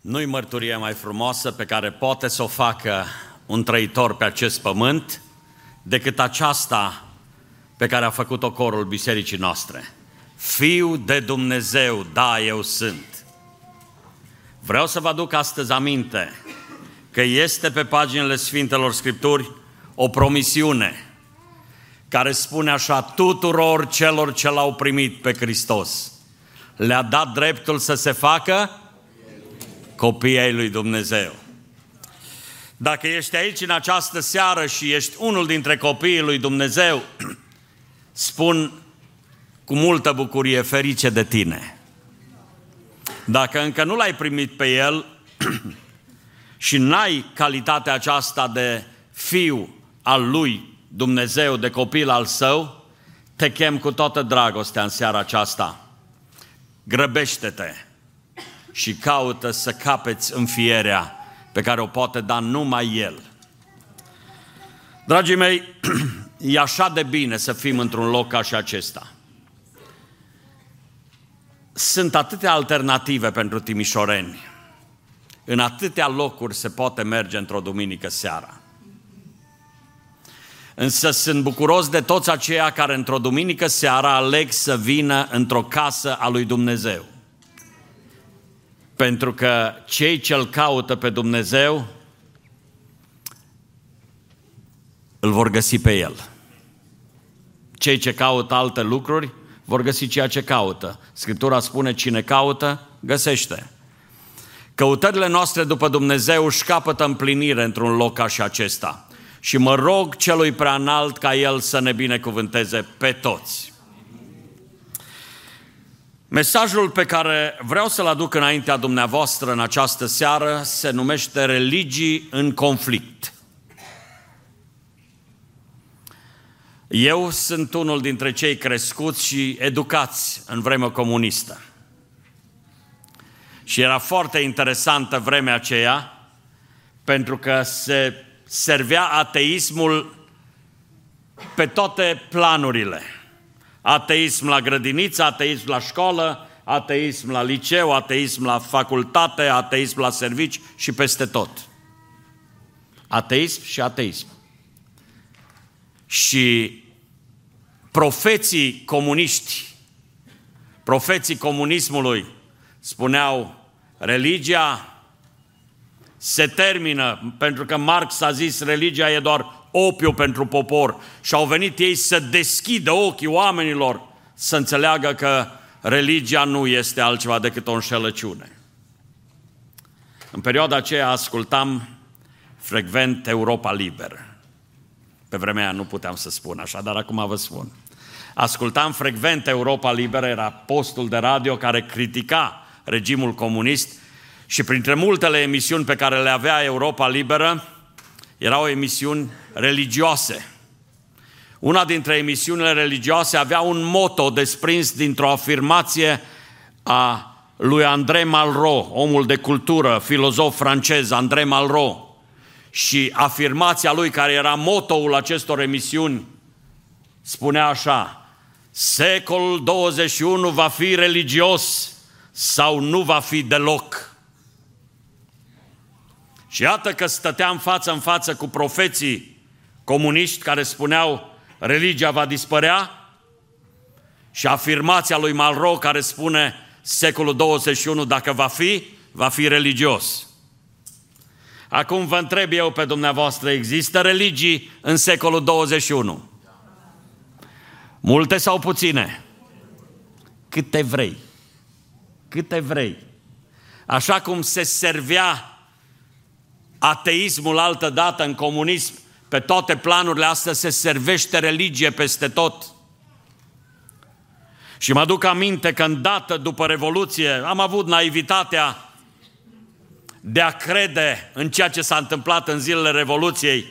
Nu-i mărturie mai frumoasă pe care poate să o facă un trăitor pe acest pământ decât aceasta pe care a făcut-o corul bisericii noastre. Fiu de Dumnezeu, da, eu sunt. Vreau să vă aduc astăzi aminte că este pe paginile Sfintelor Scripturi o promisiune care spune așa tuturor celor ce l-au primit pe Hristos. Le-a dat dreptul să se facă copii ai lui Dumnezeu. Dacă ești aici în această seară și ești unul dintre copiii lui Dumnezeu, spun cu multă bucurie ferice de tine. Dacă încă nu l-ai primit pe el și n-ai calitatea aceasta de fiu al lui Dumnezeu, de copil al său, te chem cu toată dragostea în seara aceasta. Grăbește-te și caută să capeți înfierea pe care o poate da numai El. Dragii mei, e așa de bine să fim într-un loc ca și acesta. Sunt atâtea alternative pentru timișoreni. În atâtea locuri se poate merge într-o duminică seara. Însă sunt bucuros de toți aceia care într-o duminică seara aleg să vină într-o casă a lui Dumnezeu. Pentru că cei ce îl caută pe Dumnezeu îl vor găsi pe El. Cei ce caută alte lucruri vor găsi ceea ce caută. Scriptura spune, cine caută, găsește. Căutările noastre după Dumnezeu își capătă împlinire într-un loc ca și acesta. Și mă rog celui prea înalt ca El să ne binecuvânteze pe toți. Mesajul pe care vreau să-l aduc înaintea dumneavoastră în această seară se numește Religii în conflict. Eu sunt unul dintre cei crescuți și educați în vremea comunistă. Și era foarte interesantă vremea aceea, pentru că se servea ateismul pe toate planurile. Ateism la grădiniță, ateism la școală, ateism la liceu, ateism la facultate, ateism la servici și peste tot. Ateism și ateism. Și profeții comuniști, profeții comunismului spuneau religia se termină, pentru că Marx a zis religia e doar opiu pentru popor și au venit ei să deschidă ochii oamenilor să înțeleagă că religia nu este altceva decât o înșelăciune. În perioada aceea ascultam frecvent Europa Liberă. Pe vremea aia nu puteam să spun așa, dar acum vă spun. Ascultam frecvent Europa Liberă, era postul de radio care critica regimul comunist și printre multele emisiuni pe care le avea Europa Liberă, erau emisiuni religioase. Una dintre emisiunile religioase avea un moto desprins dintr-o afirmație a lui André Malraux, omul de cultură, filozof francez, André Malraux. Și afirmația lui, care era motoul acestor emisiuni, spunea așa, secolul 21 va fi religios sau nu va fi deloc. Și iată că stăteam față în față cu profeții comuniști care spuneau religia va dispărea și afirmația lui Malraux care spune secolul 21 dacă va fi, va fi religios. Acum vă întreb eu pe dumneavoastră, există religii în secolul 21? Multe sau puține? Câte vrei. Câte vrei. Așa cum se servea ateismul altă dată în comunism, pe toate planurile astea se servește religie peste tot. Și mă aduc aminte că îndată după Revoluție am avut naivitatea de a crede în ceea ce s-a întâmplat în zilele Revoluției,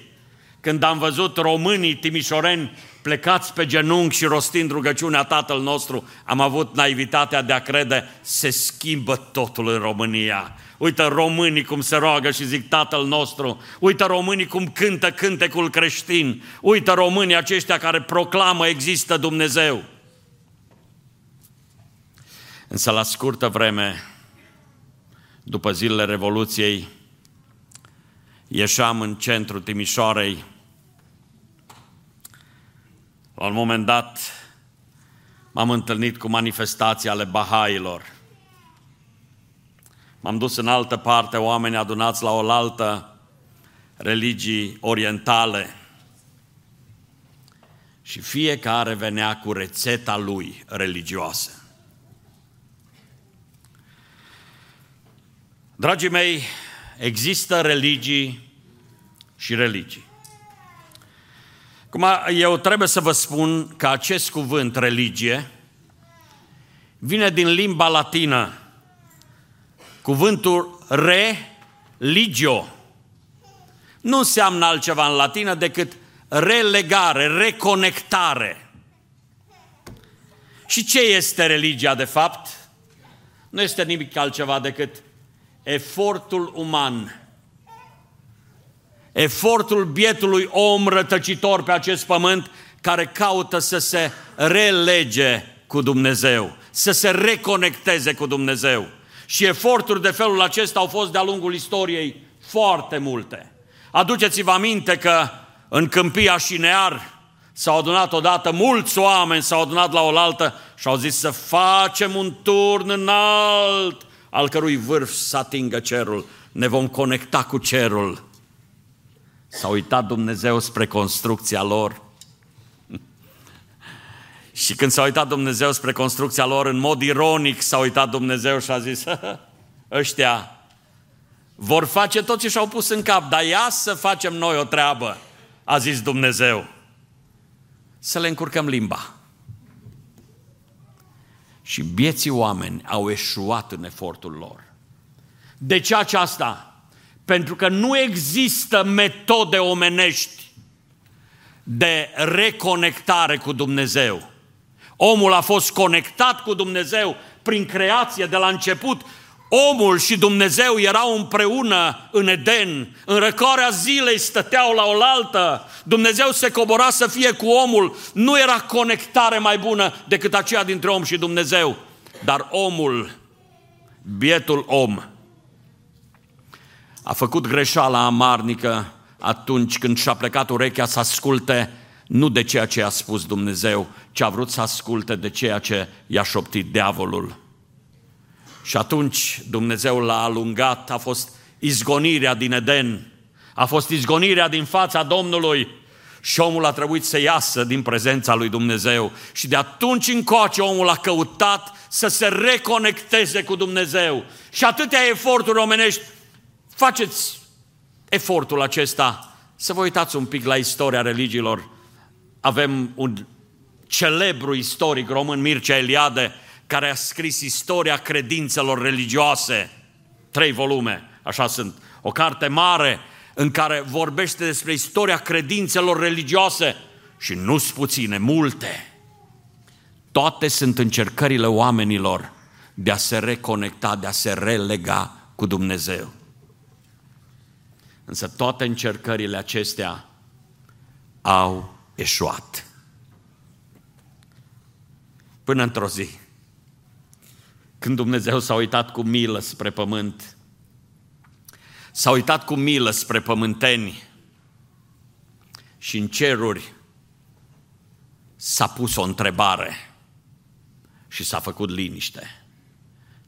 când am văzut românii timișoreni plecați pe genunchi și rostind rugăciunea Tatăl nostru, am avut naivitatea de a crede se schimbă totul în România. Uită românii cum se roagă și zic Tatăl nostru. Uită românii cum cântă cântecul creștin. Uită românii aceștia care proclamă există Dumnezeu. Însă la scurtă vreme, după zilele Revoluției, ieșeam în centrul Timișoarei. La un moment dat m-am întâlnit cu manifestații ale Bahailor. M-am dus în altă parte, oameni adunați la oaltă, religii orientale. Și fiecare venea cu rețeta lui religioasă. Dragii mei, există religii și religii. Cum eu trebuie să vă spun că acest cuvânt religie vine din limba latină. Cuvântul religio nu înseamnă altceva în latină decât relegare, reconectare. Și ce este religia de fapt? Nu este nimic altceva decât efortul uman, efortul bietului om rătăcitor pe acest pământ care caută să se relege cu Dumnezeu, să se reconecteze cu Dumnezeu. Și eforturi de felul acesta au fost de-a lungul istoriei foarte multe. Aduceți-vă aminte că în câmpia Șinear s-au adunat odată mulți oameni, s-au adunat la oaltă și au zis să facem un turn înalt al cărui vârf să atingă cerul. Ne vom conecta cu cerul. S-a uitat Dumnezeu spre construcția lor. și când s-a uitat Dumnezeu spre construcția lor, în mod ironic s-a uitat Dumnezeu și a zis, ăștia vor face tot ce și-au pus în cap, dar ia să facem noi o treabă, a zis Dumnezeu. Să le încurcăm limba. Și bieții oameni au eșuat în efortul lor. De ce aceasta? Pentru că nu există metode omenești de reconectare cu Dumnezeu. Omul a fost conectat cu Dumnezeu prin creație de la început. Omul și Dumnezeu erau împreună în Eden, în răcoarea zilei stăteau la oaltă, Dumnezeu se cobora să fie cu omul, nu era conectare mai bună decât aceea dintre om și Dumnezeu. Dar omul, bietul om, a făcut greșeala amarnică atunci când și-a plecat urechea să asculte nu de ceea ce a spus Dumnezeu, ci a vrut să asculte de ceea ce i-a șoptit diavolul. Și atunci Dumnezeu l-a alungat, a fost izgonirea din Eden, a fost izgonirea din fața Domnului și omul a trebuit să iasă din prezența lui Dumnezeu. Și de atunci încoace omul a căutat să se reconecteze cu Dumnezeu. Și atâtea eforturi omenești, faceți efortul acesta să vă uitați un pic la istoria religiilor. Avem un celebru istoric român, Mircea Eliade, care a scris istoria credințelor religioase. Trei volume, așa sunt. O carte mare în care vorbește despre istoria credințelor religioase și nu sunt puține, multe. Toate sunt încercările oamenilor de a se reconecta, de a se relega cu Dumnezeu. Însă toate încercările acestea au eșuat. Până într-o zi, când Dumnezeu s-a uitat cu milă spre pământ, s-a uitat cu milă spre pământeni și în ceruri s-a pus o întrebare și s-a făcut liniște.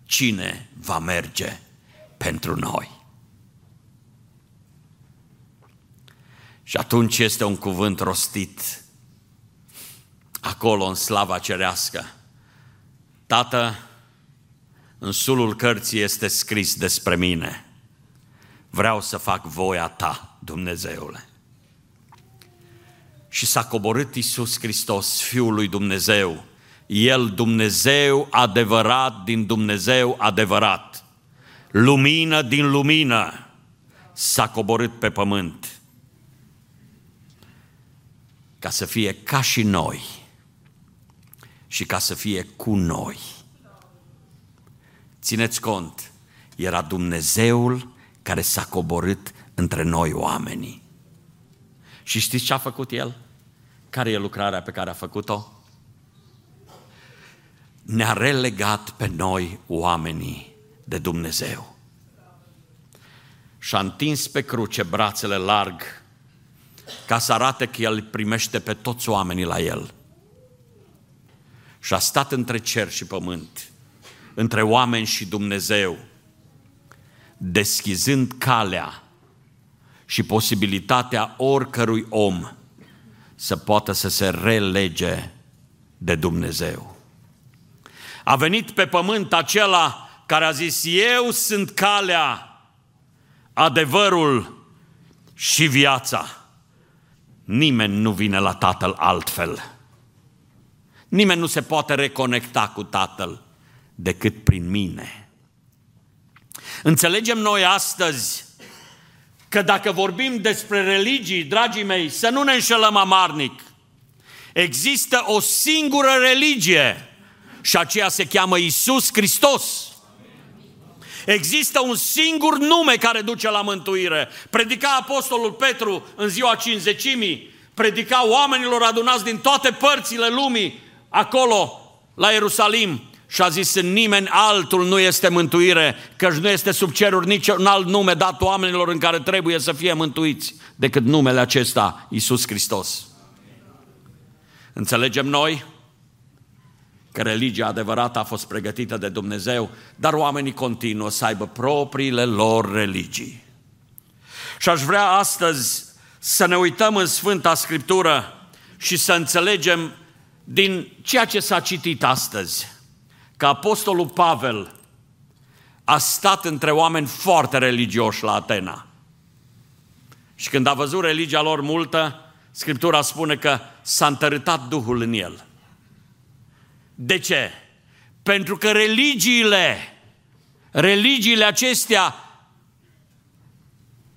Cine va merge pentru noi? Și atunci este un cuvânt rostit acolo în slava cerească. Tată, în sulul cărții este scris despre mine. Vreau să fac voia ta, Dumnezeule. Și s-a coborât Iisus Hristos, Fiul lui Dumnezeu, El Dumnezeu adevărat din Dumnezeu adevărat, lumină din lumină, s-a coborât pe pământ ca să fie ca și noi și ca să fie cu noi. Țineți cont, era Dumnezeul care s-a coborât între noi oamenii. Și știți ce a făcut El? Care e lucrarea pe care a făcut-o? Ne-a relegat pe noi oamenii de Dumnezeu. și-a întins pe cruce brațele larg ca să arate că El primește pe toți oamenii la El. Și a stat între cer și pământ, între oameni și Dumnezeu, deschizând calea și posibilitatea oricărui om să poată să se relege de Dumnezeu. A venit pe pământ acela care a zis, eu sunt calea, adevărul și viața. Nimeni nu vine la Tatăl altfel. Nimeni nu se poate reconecta cu Tatăl decât prin mine. Înțelegem noi astăzi că dacă vorbim despre religii, dragii mei, să nu ne înșelăm amarnic. Există o singură religie și aceea se cheamă Isus Hristos. Există un singur nume care duce la mântuire. Predica Apostolul Petru în ziua cinzecimii, predica oamenilor adunați din toate părțile lumii, acolo, la Ierusalim, și a zis, nimeni altul nu este mântuire, căci nu este sub ceruri nici un alt nume dat oamenilor în care trebuie să fie mântuiți, decât numele acesta, Iisus Hristos. Înțelegem noi că religia adevărată a fost pregătită de Dumnezeu, dar oamenii continuă să aibă propriile lor religii. Și aș vrea astăzi să ne uităm în Sfânta Scriptură și să înțelegem din ceea ce s-a citit astăzi, că Apostolul Pavel a stat între oameni foarte religioși la Atena. Și când a văzut religia lor multă, Scriptura spune că s-a întărâtat Duhul în el. De ce? Pentru că religiile, religiile acestea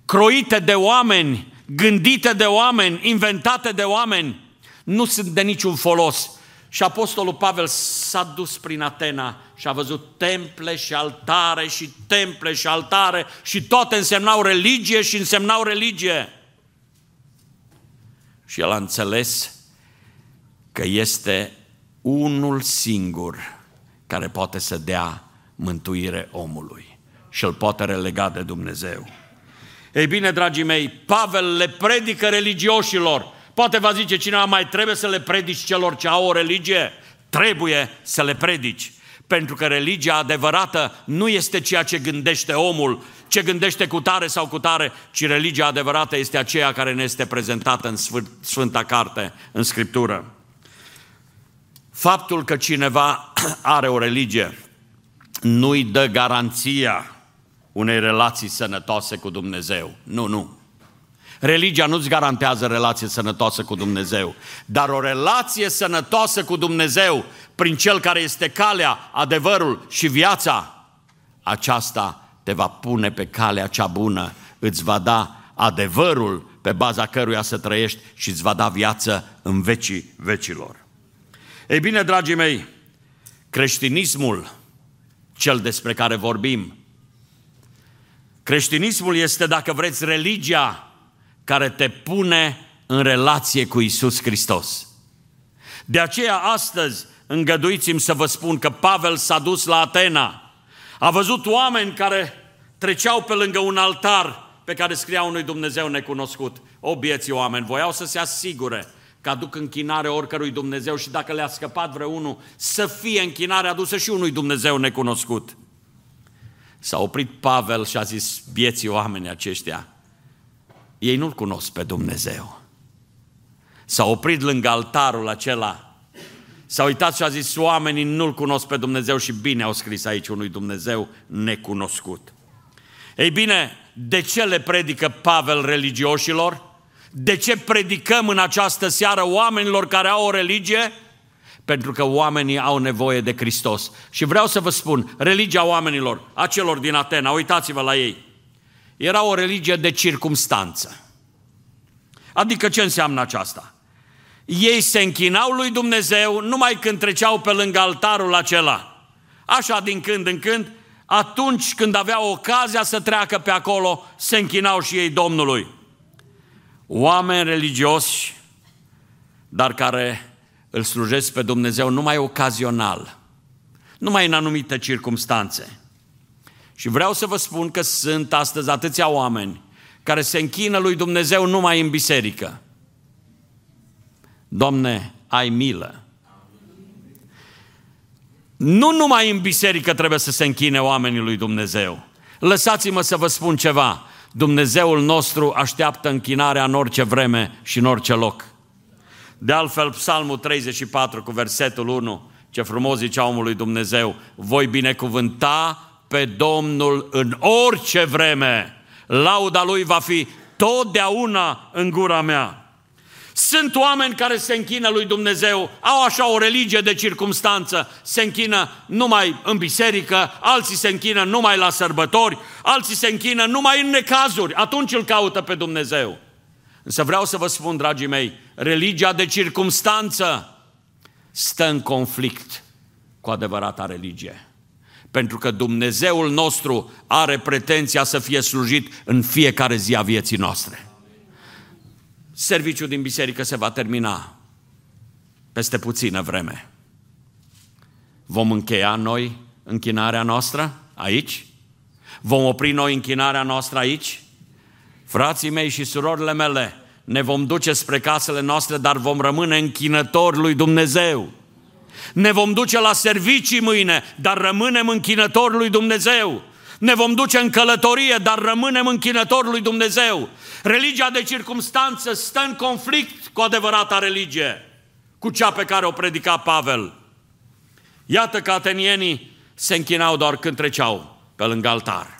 croite de oameni, gândite de oameni, inventate de oameni, nu sunt de niciun folos. Și Apostolul Pavel s-a dus prin Atena și a văzut temple și altare și temple și altare și toate însemnau religie și însemnau religie. Și el a înțeles că este unul singur care poate să dea mântuire omului și îl poate relega de Dumnezeu. Ei bine, dragii mei, Pavel le predică religioșilor. Poate va zice cineva, mai trebuie să le predici celor ce au o religie? Trebuie să le predici. Pentru că religia adevărată nu este ceea ce gândește omul, ce gândește cu tare sau cu tare, ci religia adevărată este aceea care ne este prezentată în Sfânta Carte, în Scriptură. Faptul că cineva are o religie nu-i dă garanția unei relații sănătoase cu Dumnezeu. Nu, nu. Religia nu-ți garantează relație sănătoasă cu Dumnezeu, dar o relație sănătoasă cu Dumnezeu, prin Cel care este calea, adevărul și viața, aceasta te va pune pe calea cea bună, îți va da adevărul pe baza căruia să trăiești și îți va da viață în vecii vecilor. Ei bine, dragii mei, creștinismul, cel despre care vorbim, creștinismul este, dacă vreți, religia care te pune în relație cu Isus Hristos. De aceea, astăzi, îngăduiți-mi să vă spun că Pavel s-a dus la Atena, a văzut oameni care treceau pe lângă un altar pe care scria unui Dumnezeu necunoscut. O, bieții oameni, voiau să se asigure că aduc închinare oricărui Dumnezeu și dacă le-a scăpat vreunul, să fie închinare adusă și unui Dumnezeu necunoscut. S-a oprit Pavel și a zis, bieții oameni aceștia, ei nu-L cunosc pe Dumnezeu. S-a oprit lângă altarul acela, s-a uitat și a zis, oamenii nu-L cunosc pe Dumnezeu și bine au scris aici unui Dumnezeu necunoscut. Ei bine, de ce le predică Pavel religioșilor? De ce predicăm în această seară oamenilor care au o religie? Pentru că oamenii au nevoie de Hristos. Și vreau să vă spun, religia oamenilor, acelor din Atena, uitați-vă la ei, era o religie de circumstanță. Adică ce înseamnă aceasta? Ei se închinau lui Dumnezeu numai când treceau pe lângă altarul acela. Așa din când în când, atunci când aveau ocazia să treacă pe acolo, se închinau și ei Domnului oameni religioși, dar care îl slujesc pe Dumnezeu numai ocazional, numai în anumite circumstanțe. Și vreau să vă spun că sunt astăzi atâția oameni care se închină lui Dumnezeu numai în biserică. Doamne, ai milă. Nu numai în biserică trebuie să se închine oamenii lui Dumnezeu. Lăsați-mă să vă spun ceva. Dumnezeul nostru așteaptă închinarea în orice vreme și în orice loc. De altfel, Psalmul 34 cu versetul 1, ce frumos zicea omului Dumnezeu, voi binecuvânta pe Domnul în orice vreme. Lauda lui va fi totdeauna în gura mea. Sunt oameni care se închină lui Dumnezeu, au așa o religie de circumstanță, se închină numai în biserică, alții se închină numai la sărbători, alții se închină numai în necazuri, atunci îl caută pe Dumnezeu. Însă vreau să vă spun, dragii mei, religia de circumstanță stă în conflict cu adevărata religie. Pentru că Dumnezeul nostru are pretenția să fie slujit în fiecare zi a vieții noastre serviciul din biserică se va termina peste puțină vreme. Vom încheia noi închinarea noastră aici? Vom opri noi închinarea noastră aici? Frații mei și surorile mele, ne vom duce spre casele noastre, dar vom rămâne închinători lui Dumnezeu. Ne vom duce la servicii mâine, dar rămânem închinători lui Dumnezeu. Ne vom duce în călătorie, dar rămânem închinători lui Dumnezeu. Religia de circumstanță stă în conflict cu adevărata religie, cu cea pe care o predica Pavel. Iată că atenienii se închinau doar când treceau pe lângă altar.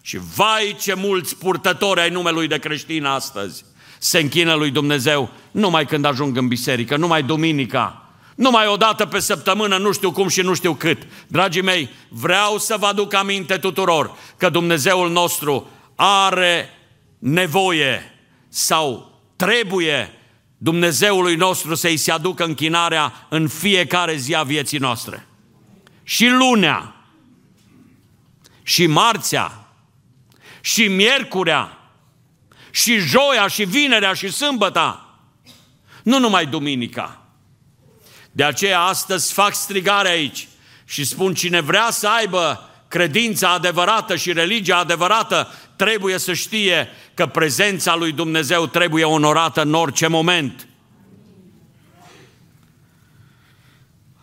Și vai ce mulți purtători ai numelui de creștin astăzi se închină lui Dumnezeu numai când ajung în biserică, numai duminica, numai o dată pe săptămână, nu știu cum și nu știu cât. Dragii mei, vreau să vă aduc aminte tuturor că Dumnezeul nostru are nevoie sau trebuie Dumnezeului nostru să-i se aducă închinarea în fiecare zi a vieții noastre. Și lunea, și marțea, și miercurea, și joia, și vinerea, și sâmbăta. Nu numai duminica. De aceea astăzi fac strigare aici și spun cine vrea să aibă credința adevărată și religia adevărată, trebuie să știe că prezența lui Dumnezeu trebuie onorată în orice moment.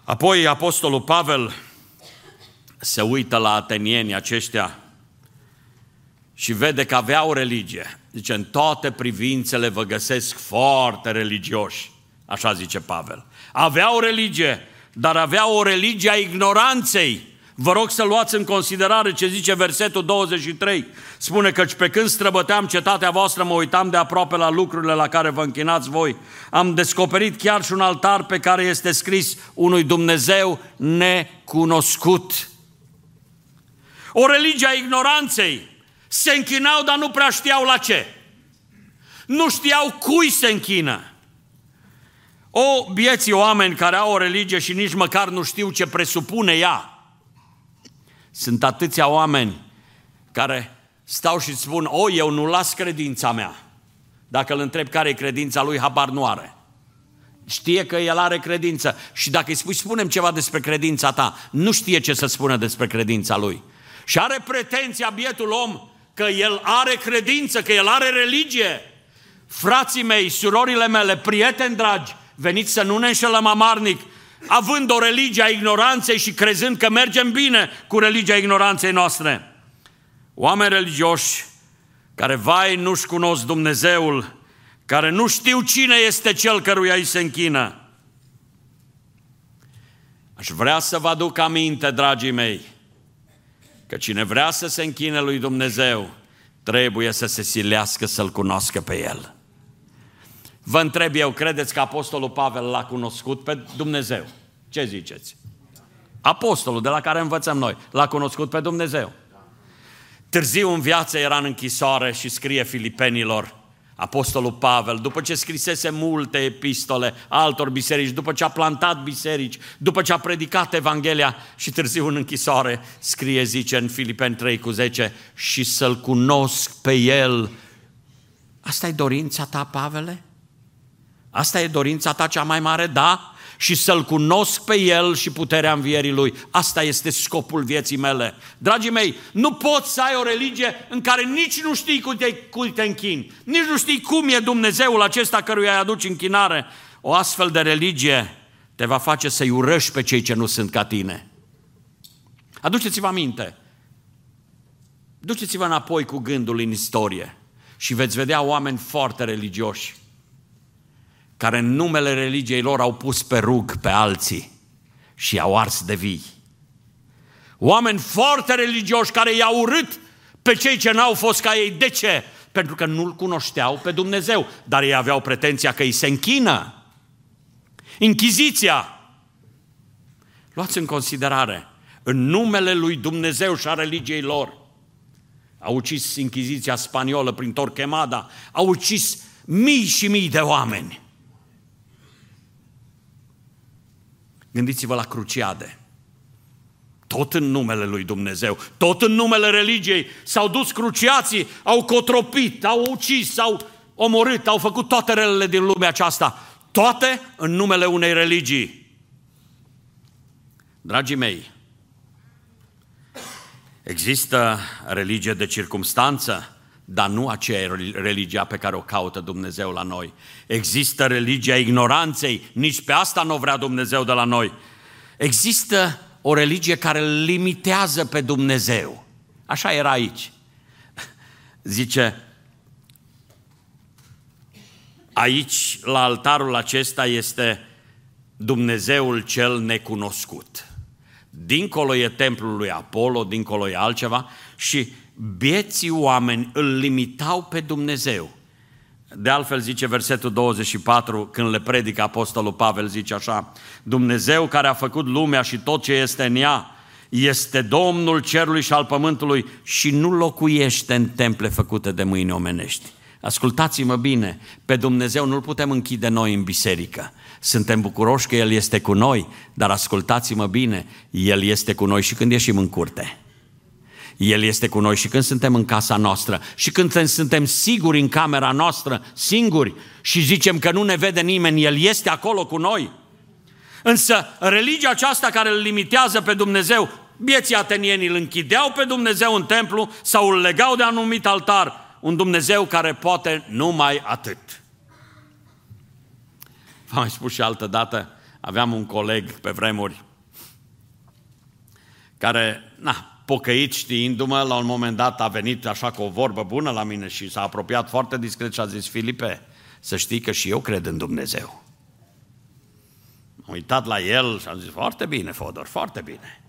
Apoi Apostolul Pavel se uită la atenienii aceștia și vede că aveau religie. Zice, în toate privințele vă găsesc foarte religioși, așa zice Pavel. Aveau religie, dar aveau o religie a ignoranței. Vă rog să luați în considerare ce zice versetul 23. Spune că pe când străbăteam cetatea voastră, mă uitam de aproape la lucrurile la care vă închinați voi. Am descoperit chiar și un altar pe care este scris unui Dumnezeu necunoscut. O religie a ignoranței. Se închinau, dar nu prea știau la ce. Nu știau cui se închină. O, bieții oameni care au o religie și nici măcar nu știu ce presupune ea. Sunt atâția oameni care stau și spun, o, eu nu las credința mea. Dacă îl întreb care e credința lui, habar nu are. Știe că el are credință și dacă îi spui, spunem ceva despre credința ta, nu știe ce să spună despre credința lui. Și are pretenția bietul om că el are credință, că el are religie. Frații mei, surorile mele, prieteni dragi, veniți să nu ne înșelăm amarnic, având o religie a ignoranței și crezând că mergem bine cu religia ignoranței noastre. Oameni religioși care, vai, nu-și cunosc Dumnezeul, care nu știu cine este cel căruia îi se închină. Aș vrea să vă aduc aminte, dragii mei, că cine vrea să se închine lui Dumnezeu, trebuie să se silească să-L cunoască pe El. Vă întreb eu, credeți că Apostolul Pavel l-a cunoscut pe Dumnezeu? Ce ziceți? Apostolul de la care învățăm noi, l-a cunoscut pe Dumnezeu. Târziu în viață era în închisoare și scrie filipenilor, Apostolul Pavel, după ce scrisese multe epistole altor biserici, după ce a plantat biserici, după ce a predicat Evanghelia și târziu în închisoare, scrie, zice în Filipeni 3 cu 10, și să-L cunosc pe El. Asta e dorința ta, Pavele? Asta e dorința ta cea mai mare? Da? și să-L cunosc pe El și puterea învierii Lui. Asta este scopul vieții mele. Dragii mei, nu poți să ai o religie în care nici nu știi cum te, cum te închini, nici nu știi cum e Dumnezeul acesta căruia îi aduci închinare. O astfel de religie te va face să-i urăști pe cei ce nu sunt ca tine. Aduceți-vă aminte. Duceți-vă înapoi cu gândul în istorie și veți vedea oameni foarte religioși care în numele religiei lor au pus pe rug pe alții și au ars de vii. Oameni foarte religioși care i-au urât pe cei ce n-au fost ca ei. De ce? Pentru că nu-L cunoșteau pe Dumnezeu, dar ei aveau pretenția că îi se închină. Închiziția. Luați în considerare, în numele lui Dumnezeu și a religiei lor, au ucis Inchiziția spaniolă prin Torquemada, au ucis mii și mii de oameni. Gândiți-vă la cruciade. Tot în numele lui Dumnezeu, tot în numele religiei, s-au dus cruciații, au cotropit, au ucis, au omorât, au făcut toate relele din lumea aceasta. Toate în numele unei religii. Dragii mei, există religie de circumstanță, dar nu aceea religia pe care o caută Dumnezeu la noi. Există religia ignoranței, nici pe asta nu vrea Dumnezeu de la noi. Există o religie care îl limitează pe Dumnezeu. Așa era aici. Zice, aici, la altarul acesta, este Dumnezeul cel necunoscut. Dincolo e templul lui Apollo, dincolo e altceva și bieții oameni îl limitau pe Dumnezeu. De altfel zice versetul 24, când le predică Apostolul Pavel, zice așa, Dumnezeu care a făcut lumea și tot ce este în ea, este Domnul cerului și al pământului și nu locuiește în temple făcute de mâini omenești. Ascultați-mă bine, pe Dumnezeu nu-L putem închide noi în biserică. Suntem bucuroși că El este cu noi, dar ascultați-mă bine, El este cu noi și când ieșim în curte. El este cu noi și când suntem în casa noastră și când suntem siguri în camera noastră, singuri și zicem că nu ne vede nimeni, El este acolo cu noi. Însă religia aceasta care îl limitează pe Dumnezeu, bieții atenieni îl închideau pe Dumnezeu în templu sau îl legau de anumit altar, un Dumnezeu care poate numai atât. V-am mai spus și altă dată, aveam un coleg pe vremuri care, na, pocăit știindu-mă, la un moment dat a venit așa cu o vorbă bună la mine și s-a apropiat foarte discret și a zis, Filipe, să știi că și eu cred în Dumnezeu. Am uitat la el și am zis, foarte bine, Fodor, foarte bine.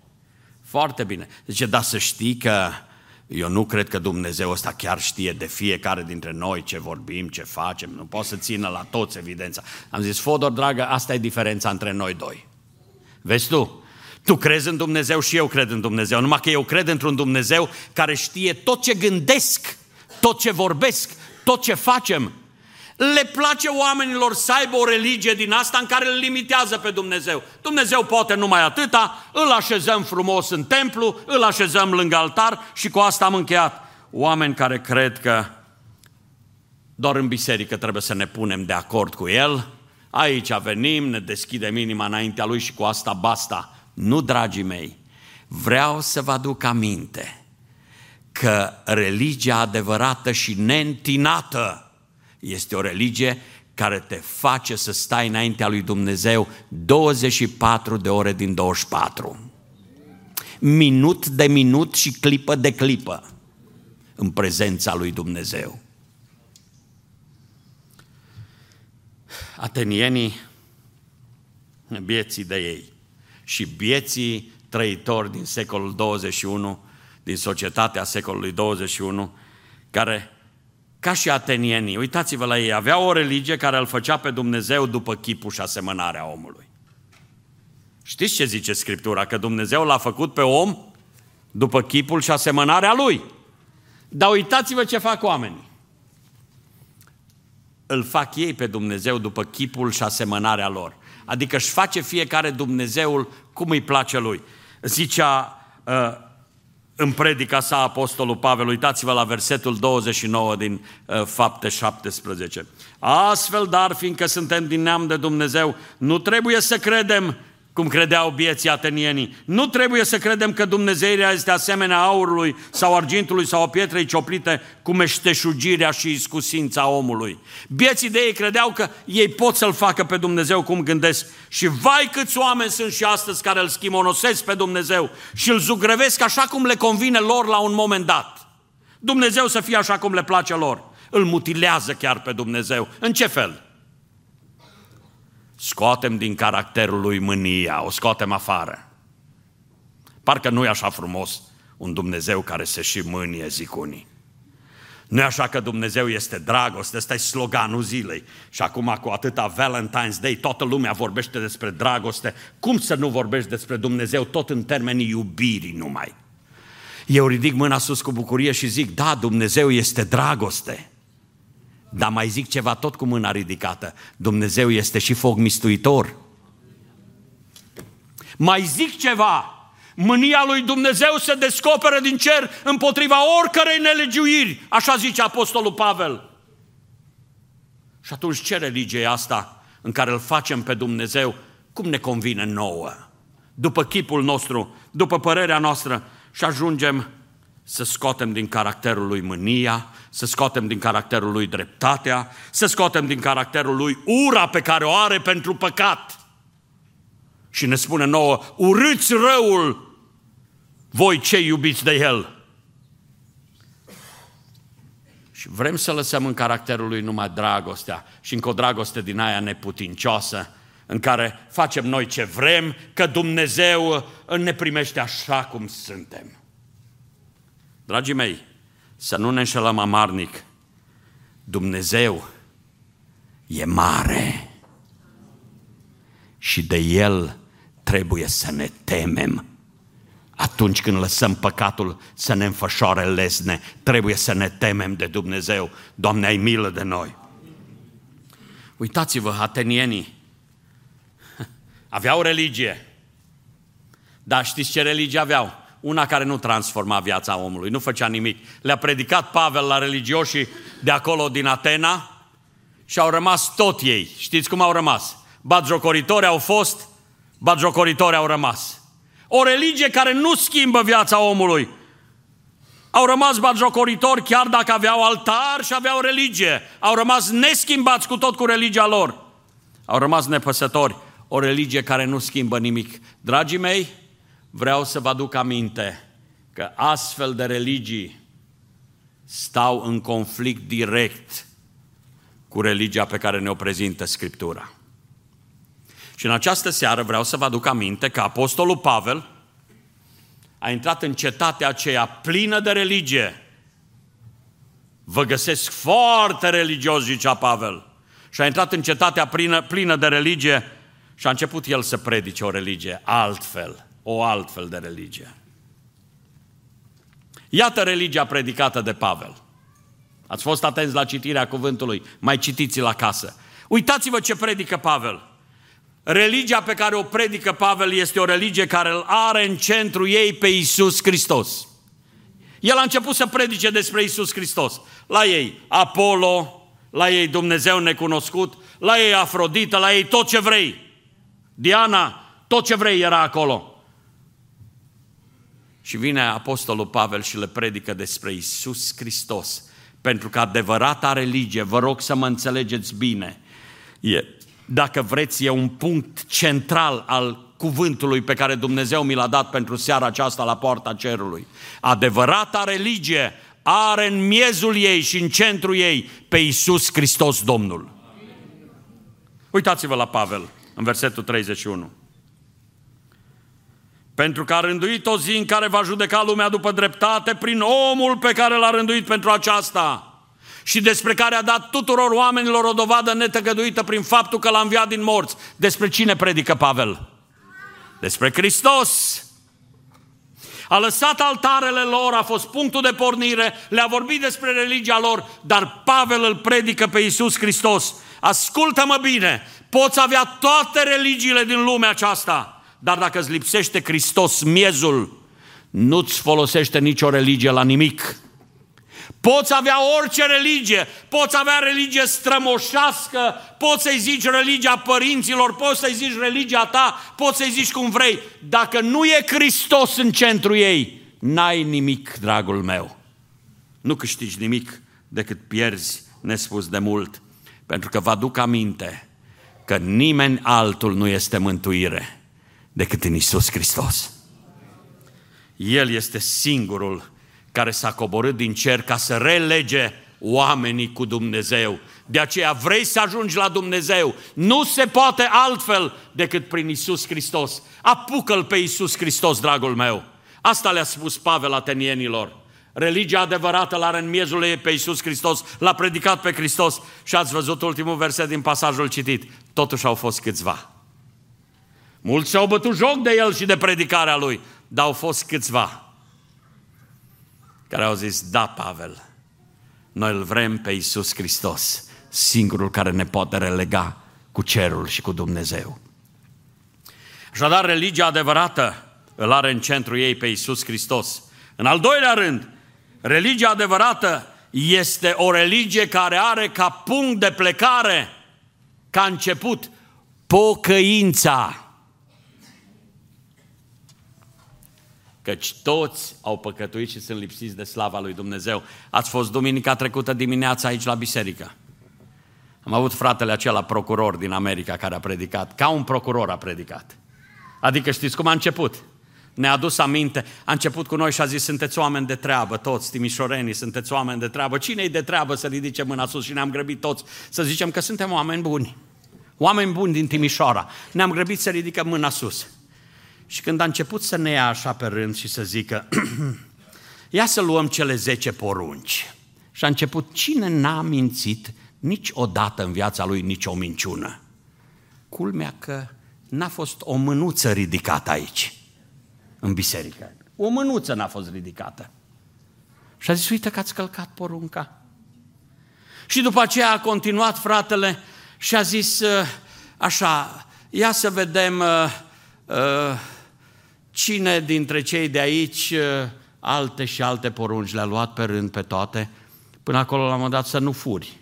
Foarte bine. Zice, da, să știi că eu nu cred că Dumnezeu ăsta chiar știe de fiecare dintre noi ce vorbim, ce facem, nu poate să țină la toți evidența. Am zis, Fodor, dragă, asta e diferența între noi doi. Vezi tu, tu crezi în Dumnezeu și eu cred în Dumnezeu, numai că eu cred într-un Dumnezeu care știe tot ce gândesc, tot ce vorbesc, tot ce facem. Le place oamenilor să aibă o religie din asta în care îl limitează pe Dumnezeu. Dumnezeu poate numai atâta, îl așezăm frumos în templu, îl așezăm lângă altar și cu asta am încheiat. Oameni care cred că doar în biserică trebuie să ne punem de acord cu El, aici venim, ne deschidem inima înaintea Lui și cu asta basta. Nu, dragii mei, vreau să vă aduc aminte că religia adevărată și neîntinată este o religie care te face să stai înaintea lui Dumnezeu 24 de ore din 24. Minut de minut și clipă de clipă în prezența lui Dumnezeu. Atenienii, vieții de ei, și bieții trăitori din secolul 21, din societatea secolului 21, care, ca și atenienii, uitați-vă la ei, aveau o religie care îl făcea pe Dumnezeu după chipul și asemănarea omului. Știți ce zice Scriptura? Că Dumnezeu l-a făcut pe om după chipul și asemănarea lui. Dar uitați-vă ce fac oamenii. Îl fac ei pe Dumnezeu după chipul și asemănarea lor. Adică își face fiecare Dumnezeul cum îi place lui. Zicea uh, în predica sa Apostolul Pavel. Uitați-vă la versetul 29 din uh, Fapte 17. Astfel, dar, fiindcă suntem din neam de Dumnezeu, nu trebuie să credem cum credeau bieții atenienii. Nu trebuie să credem că Dumnezeirea este asemenea aurului sau argintului sau a pietrei cioplite cu meșteșugirea și iscusința omului. Bieții de ei credeau că ei pot să-L facă pe Dumnezeu cum gândesc. Și vai câți oameni sunt și astăzi care îl schimonosesc pe Dumnezeu și îl zugrăvesc așa cum le convine lor la un moment dat. Dumnezeu să fie așa cum le place lor. Îl mutilează chiar pe Dumnezeu. În ce fel? Scoatem din caracterul lui mânia, o scoatem afară. Parcă nu e așa frumos un Dumnezeu care se și mânie, zic unii. Nu e așa că Dumnezeu este dragoste, ăsta e sloganul zilei. Și acum cu atâta Valentine's Day, toată lumea vorbește despre dragoste. Cum să nu vorbești despre Dumnezeu tot în termenii iubirii numai? Eu ridic mâna sus cu bucurie și zic, da, Dumnezeu este dragoste. Dar mai zic ceva tot cu mâna ridicată. Dumnezeu este și foc mistuitor. Mai zic ceva. Mânia lui Dumnezeu se descoperă din cer împotriva oricărei nelegiuiri, așa zice Apostolul Pavel. Și atunci ce religie e asta în care îl facem pe Dumnezeu cum ne convine nouă, după chipul nostru, după părerea noastră și ajungem să scoatem din caracterul lui mânia, să scoatem din caracterul lui dreptatea, să scoatem din caracterul lui ura pe care o are pentru păcat. Și ne spune nouă, urâți răul voi cei iubiți de el. Și vrem să lăsăm în caracterul lui numai dragostea și încă o dragoste din aia neputincioasă, în care facem noi ce vrem, că Dumnezeu ne primește așa cum suntem. Dragii mei, să nu ne înșelăm amarnic. Dumnezeu e mare și de El trebuie să ne temem. Atunci când lăsăm păcatul să ne înfășoare lesne, trebuie să ne temem de Dumnezeu. Doamne, ai milă de noi! Uitați-vă, atenienii aveau religie. Dar știți ce religie aveau? Una care nu transforma viața omului, nu făcea nimic. Le-a predicat Pavel la religioșii de acolo din Atena și au rămas tot ei. Știți cum au rămas? Batjocoritori au fost, batjocoritori au rămas. O religie care nu schimbă viața omului. Au rămas batjocoritori chiar dacă aveau altar și aveau religie. Au rămas neschimbați cu tot cu religia lor. Au rămas nepăsători. O religie care nu schimbă nimic. Dragii mei, vreau să vă aduc aminte că astfel de religii stau în conflict direct cu religia pe care ne-o prezintă Scriptura. Și în această seară vreau să vă aduc aminte că Apostolul Pavel a intrat în cetatea aceea plină de religie. Vă găsesc foarte religios, zicea Pavel. Și a intrat în cetatea plină, plină de religie și a început el să predice o religie altfel o altfel de religie. Iată religia predicată de Pavel. Ați fost atenți la citirea cuvântului, mai citiți la casă. Uitați-vă ce predică Pavel. Religia pe care o predică Pavel este o religie care îl are în centru ei pe Isus Hristos. El a început să predice despre Isus Hristos. La ei Apollo, la ei Dumnezeu necunoscut, la ei Afrodită, la ei tot ce vrei. Diana, tot ce vrei era acolo. Și vine Apostolul Pavel și le predică despre Isus Hristos. Pentru că adevărata religie, vă rog să mă înțelegeți bine, e, dacă vreți, e un punct central al cuvântului pe care Dumnezeu mi l-a dat pentru seara aceasta la poarta cerului. Adevărata religie are în miezul ei și în centrul ei pe Isus Hristos Domnul. Uitați-vă la Pavel, în versetul 31 pentru că a rânduit o zi în care va judeca lumea după dreptate prin omul pe care l-a rânduit pentru aceasta și despre care a dat tuturor oamenilor o dovadă netăgăduită prin faptul că l-a înviat din morți. Despre cine predică Pavel? Despre Hristos. A lăsat altarele lor, a fost punctul de pornire, le-a vorbit despre religia lor, dar Pavel îl predică pe Iisus Hristos. Ascultă-mă bine, poți avea toate religiile din lumea aceasta, dar dacă îți lipsește Hristos miezul, nu-ți folosește nicio religie la nimic. Poți avea orice religie, poți avea religie strămoșească, poți să-i zici religia părinților, poți să-i zici religia ta, poți să-i zici cum vrei. Dacă nu e Hristos în centru ei, n-ai nimic, dragul meu. Nu câștigi nimic decât pierzi nespus de mult. Pentru că vă aduc aminte că nimeni altul nu este mântuire decât în Isus Hristos. El este singurul care s-a coborât din cer ca să relege oamenii cu Dumnezeu. De aceea vrei să ajungi la Dumnezeu. Nu se poate altfel decât prin Isus Hristos. Apucă-L pe Isus Hristos, dragul meu. Asta le-a spus Pavel atenienilor. Religia adevărată l-are în miezul ei pe Iisus Hristos, l-a predicat pe Hristos și ați văzut ultimul verset din pasajul citit. Totuși au fost câțiva. Mulți și-au bătut joc de el și de predicarea lui, dar au fost câțiva care au zis, da, Pavel, noi îl vrem pe Iisus Hristos, singurul care ne poate relega cu cerul și cu Dumnezeu. Așadar, religia adevărată îl are în centru ei pe Iisus Hristos. În al doilea rând, religia adevărată este o religie care are ca punct de plecare, ca început, pocăința. Căci toți au păcătuit și sunt lipsiți de slava lui Dumnezeu. Ați fost duminica trecută dimineața aici la biserică. Am avut fratele acela procuror din America care a predicat. Ca un procuror a predicat. Adică știți cum a început? ne-a adus aminte, a început cu noi și a zis, sunteți oameni de treabă, toți timișorenii, sunteți oameni de treabă. Cine-i de treabă să ridice mâna sus și ne-am grăbit toți să zicem că suntem oameni buni. Oameni buni din Timișoara. Ne-am grăbit să ridicăm mâna sus. Și când a început să ne ia așa pe rând și să zică, ia să luăm cele zece porunci. Și a început, cine n-a mințit niciodată în viața lui nicio minciună? Culmea că n-a fost o mânuță ridicată aici în biserică. O mânuță n-a fost ridicată. Și a zis, uite că ați călcat porunca. Și după aceea a continuat fratele și a zis uh, așa, ia să vedem uh, uh, cine dintre cei de aici alte și alte porunci le-a luat pe rând pe toate, până acolo l-am dat să nu furi.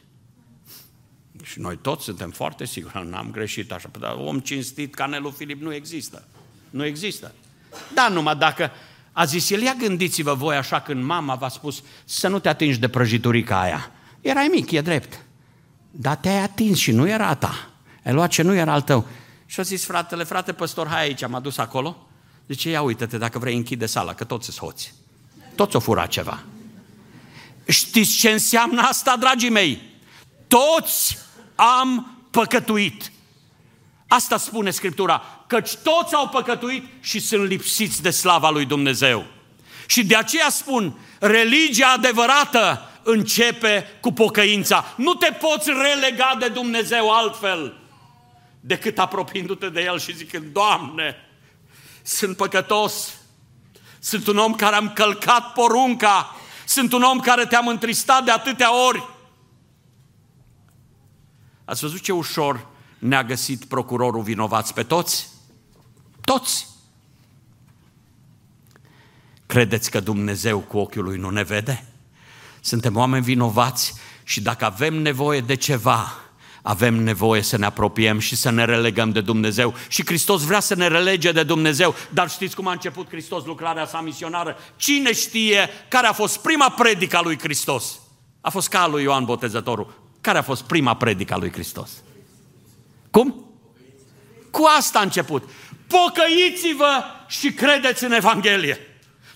Și noi toți suntem foarte siguri, n-am greșit așa, dar om cinstit ca Nelu Filip nu există. Nu există. Da, numai dacă a zis el, ia gândiți-vă voi așa când mama v-a spus să nu te atingi de prăjiturica aia. Erai mic, e drept. Dar te-ai atins și nu era a ta. Ai luat ce nu era al tău. Și a zis fratele, frate păstor, hai aici, m-a dus acolo. Zice, ia uite-te, dacă vrei închide sala, că toți sunt hoți. Toți o fura ceva. Știți ce înseamnă asta, dragii mei? Toți am păcătuit. Asta spune Scriptura, căci toți au păcătuit și sunt lipsiți de slava lui Dumnezeu. Și de aceea spun, religia adevărată începe cu pocăința. Nu te poți relega de Dumnezeu altfel decât apropiindu-te de El și zicând, Doamne, sunt păcătos, sunt un om care am călcat porunca, sunt un om care te-am întristat de atâtea ori. Ați văzut ce ușor ne-a găsit procurorul vinovați pe toți? Toți. Credeți că Dumnezeu cu ochiul lui nu ne vede? Suntem oameni vinovați și dacă avem nevoie de ceva, avem nevoie să ne apropiem și să ne relegăm de Dumnezeu. Și Hristos vrea să ne relege de Dumnezeu. Dar știți cum a început Hristos lucrarea sa misionară? Cine știe care a fost prima predica lui Hristos? A fost ca lui Ioan Botezătorul. Care a fost prima predica lui Hristos? Cum? Cu asta a început. Pocăiți-vă și credeți în Evanghelie.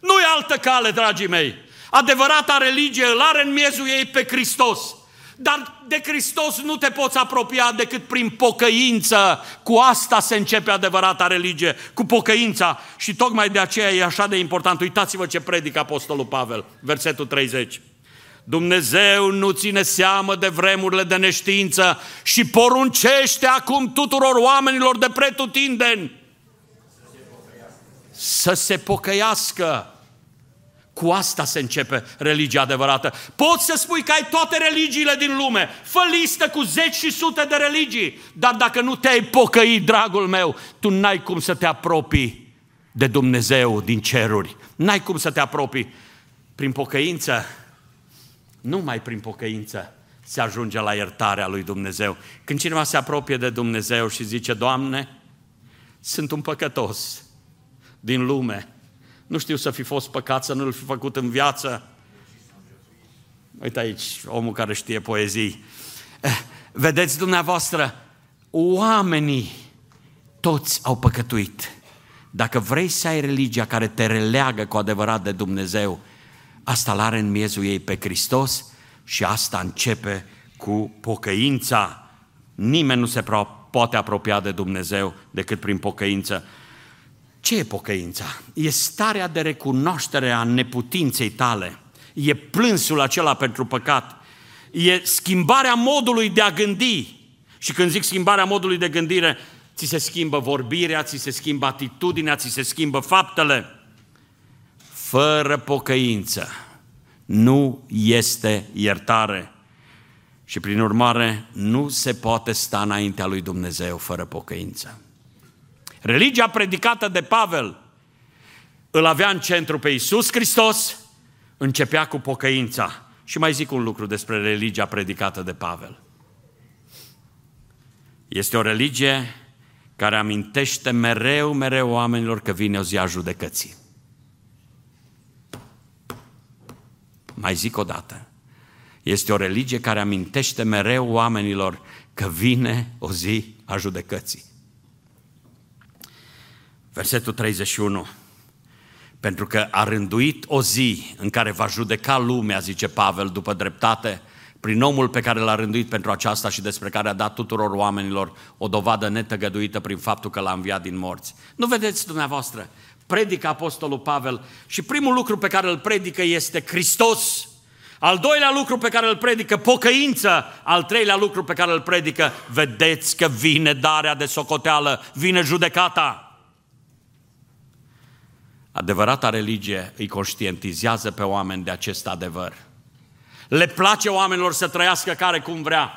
Nu e altă cale, dragii mei. Adevărata religie îl are în miezul ei pe Hristos. Dar de Hristos nu te poți apropia decât prin pocăință. Cu asta se începe adevărata religie, cu pocăința. Și tocmai de aceea e așa de important. Uitați-vă ce predică Apostolul Pavel, versetul 30. Dumnezeu nu ține seamă de vremurile de neștiință și poruncește acum tuturor oamenilor de pretutindeni să se pocăiască. Cu asta se începe religia adevărată. Poți să spui că ai toate religiile din lume, fă listă cu zeci și sute de religii, dar dacă nu te-ai pocăit, dragul meu, tu n-ai cum să te apropii de Dumnezeu din ceruri. N-ai cum să te apropii prin pocăință. Numai prin pocăință se ajunge la iertarea lui Dumnezeu. Când cineva se apropie de Dumnezeu și zice, Doamne, sunt un păcătos din lume, nu știu să fi fost păcat, să nu-l fi făcut în viață. Uite aici, omul care știe poezii. Eh, vedeți dumneavoastră, oamenii toți au păcătuit. Dacă vrei să ai religia care te releagă cu adevărat de Dumnezeu, asta l-are în miezul ei pe Hristos și asta începe cu pocăința. Nimeni nu se poate apropia de Dumnezeu decât prin pocăință. Ce e pocăința? E starea de recunoaștere a neputinței tale. E plânsul acela pentru păcat. E schimbarea modului de a gândi. Și când zic schimbarea modului de gândire, ți se schimbă vorbirea, ți se schimbă atitudinea, ți se schimbă faptele. Fără pocăință nu este iertare. Și prin urmare nu se poate sta înaintea lui Dumnezeu fără pocăință. Religia predicată de Pavel îl avea în centru pe Iisus Hristos, începea cu pocăința. Și mai zic un lucru despre religia predicată de Pavel. Este o religie care amintește mereu, mereu oamenilor că vine o zi a judecății. Mai zic o dată. Este o religie care amintește mereu oamenilor că vine o zi a judecății. Versetul 31. Pentru că a rânduit o zi în care va judeca lumea, zice Pavel, după dreptate, prin omul pe care l-a rânduit pentru aceasta și despre care a dat tuturor oamenilor o dovadă netăgăduită prin faptul că l-a înviat din morți. Nu vedeți dumneavoastră? Predică Apostolul Pavel și primul lucru pe care îl predică este Hristos. Al doilea lucru pe care îl predică, pocăință. Al treilea lucru pe care îl predică, vedeți că vine darea de socoteală, vine judecata. Adevărata religie îi conștientizează pe oameni de acest adevăr. Le place oamenilor să trăiască care cum vrea,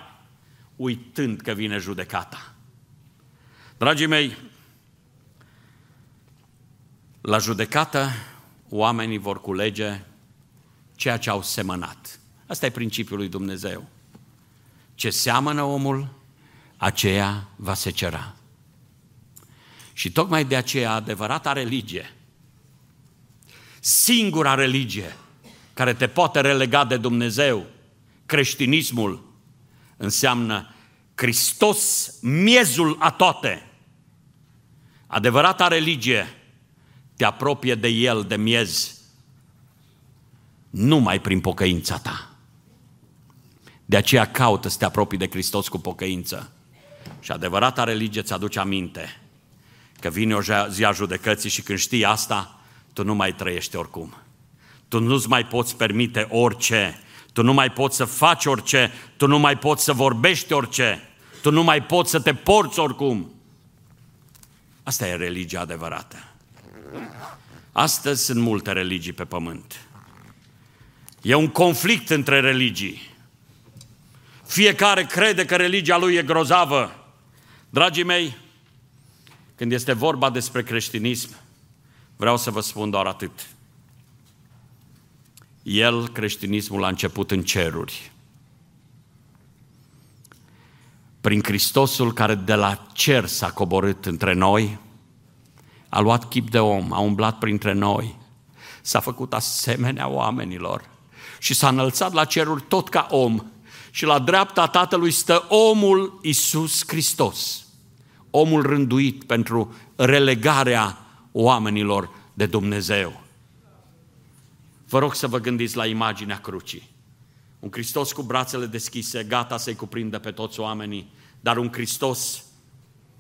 uitând că vine judecata. Dragii mei, la judecată oamenii vor culege ceea ce au semănat. Asta e principiul lui Dumnezeu. Ce seamănă omul, aceea va se cera. Și tocmai de aceea adevărata religie singura religie care te poate relega de Dumnezeu, creștinismul, înseamnă Hristos, miezul a toate. Adevărata religie te apropie de El, de miez, numai prin pocăința ta. De aceea caută să te apropii de Hristos cu pocăință. Și adevărata religie îți aduce aminte că vine o zi a judecății și când știi asta, tu nu mai trăiești oricum. Tu nu-ți mai poți permite orice. Tu nu mai poți să faci orice. Tu nu mai poți să vorbești orice. Tu nu mai poți să te porți oricum. Asta e religia adevărată. Astăzi sunt multe religii pe pământ. E un conflict între religii. Fiecare crede că religia lui e grozavă. Dragii mei, când este vorba despre creștinism, Vreau să vă spun doar atât. El, creștinismul, a început în ceruri. Prin Hristosul care de la cer s-a coborât între noi, a luat chip de om, a umblat printre noi, s-a făcut asemenea oamenilor și s-a înălțat la ceruri tot ca om. Și la dreapta Tatălui stă omul Isus Hristos, omul rânduit pentru relegarea oamenilor de Dumnezeu. Vă rog să vă gândiți la imaginea crucii. Un Hristos cu brațele deschise, gata să-i cuprindă pe toți oamenii, dar un Hristos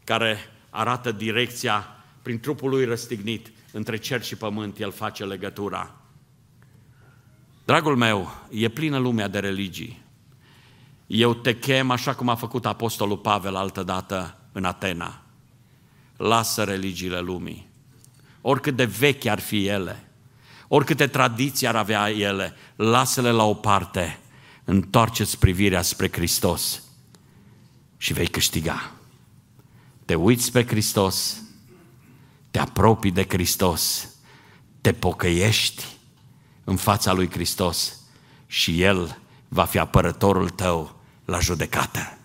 care arată direcția prin trupul lui răstignit între cer și pământ, el face legătura. Dragul meu, e plină lumea de religii. Eu te chem așa cum a făcut Apostolul Pavel altădată în Atena. Lasă religiile lumii oricât de vechi ar fi ele, oricâte tradiții ar avea ele, lasă-le la o parte, întoarceți privirea spre Hristos și vei câștiga. Te uiți pe Hristos, te apropii de Hristos, te pocăiești în fața lui Hristos și El va fi apărătorul tău la judecată.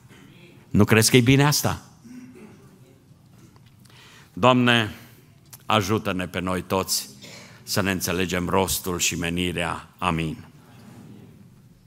Nu crezi că e bine asta? Doamne, ajută-ne pe noi toți să ne înțelegem rostul și menirea. Amin.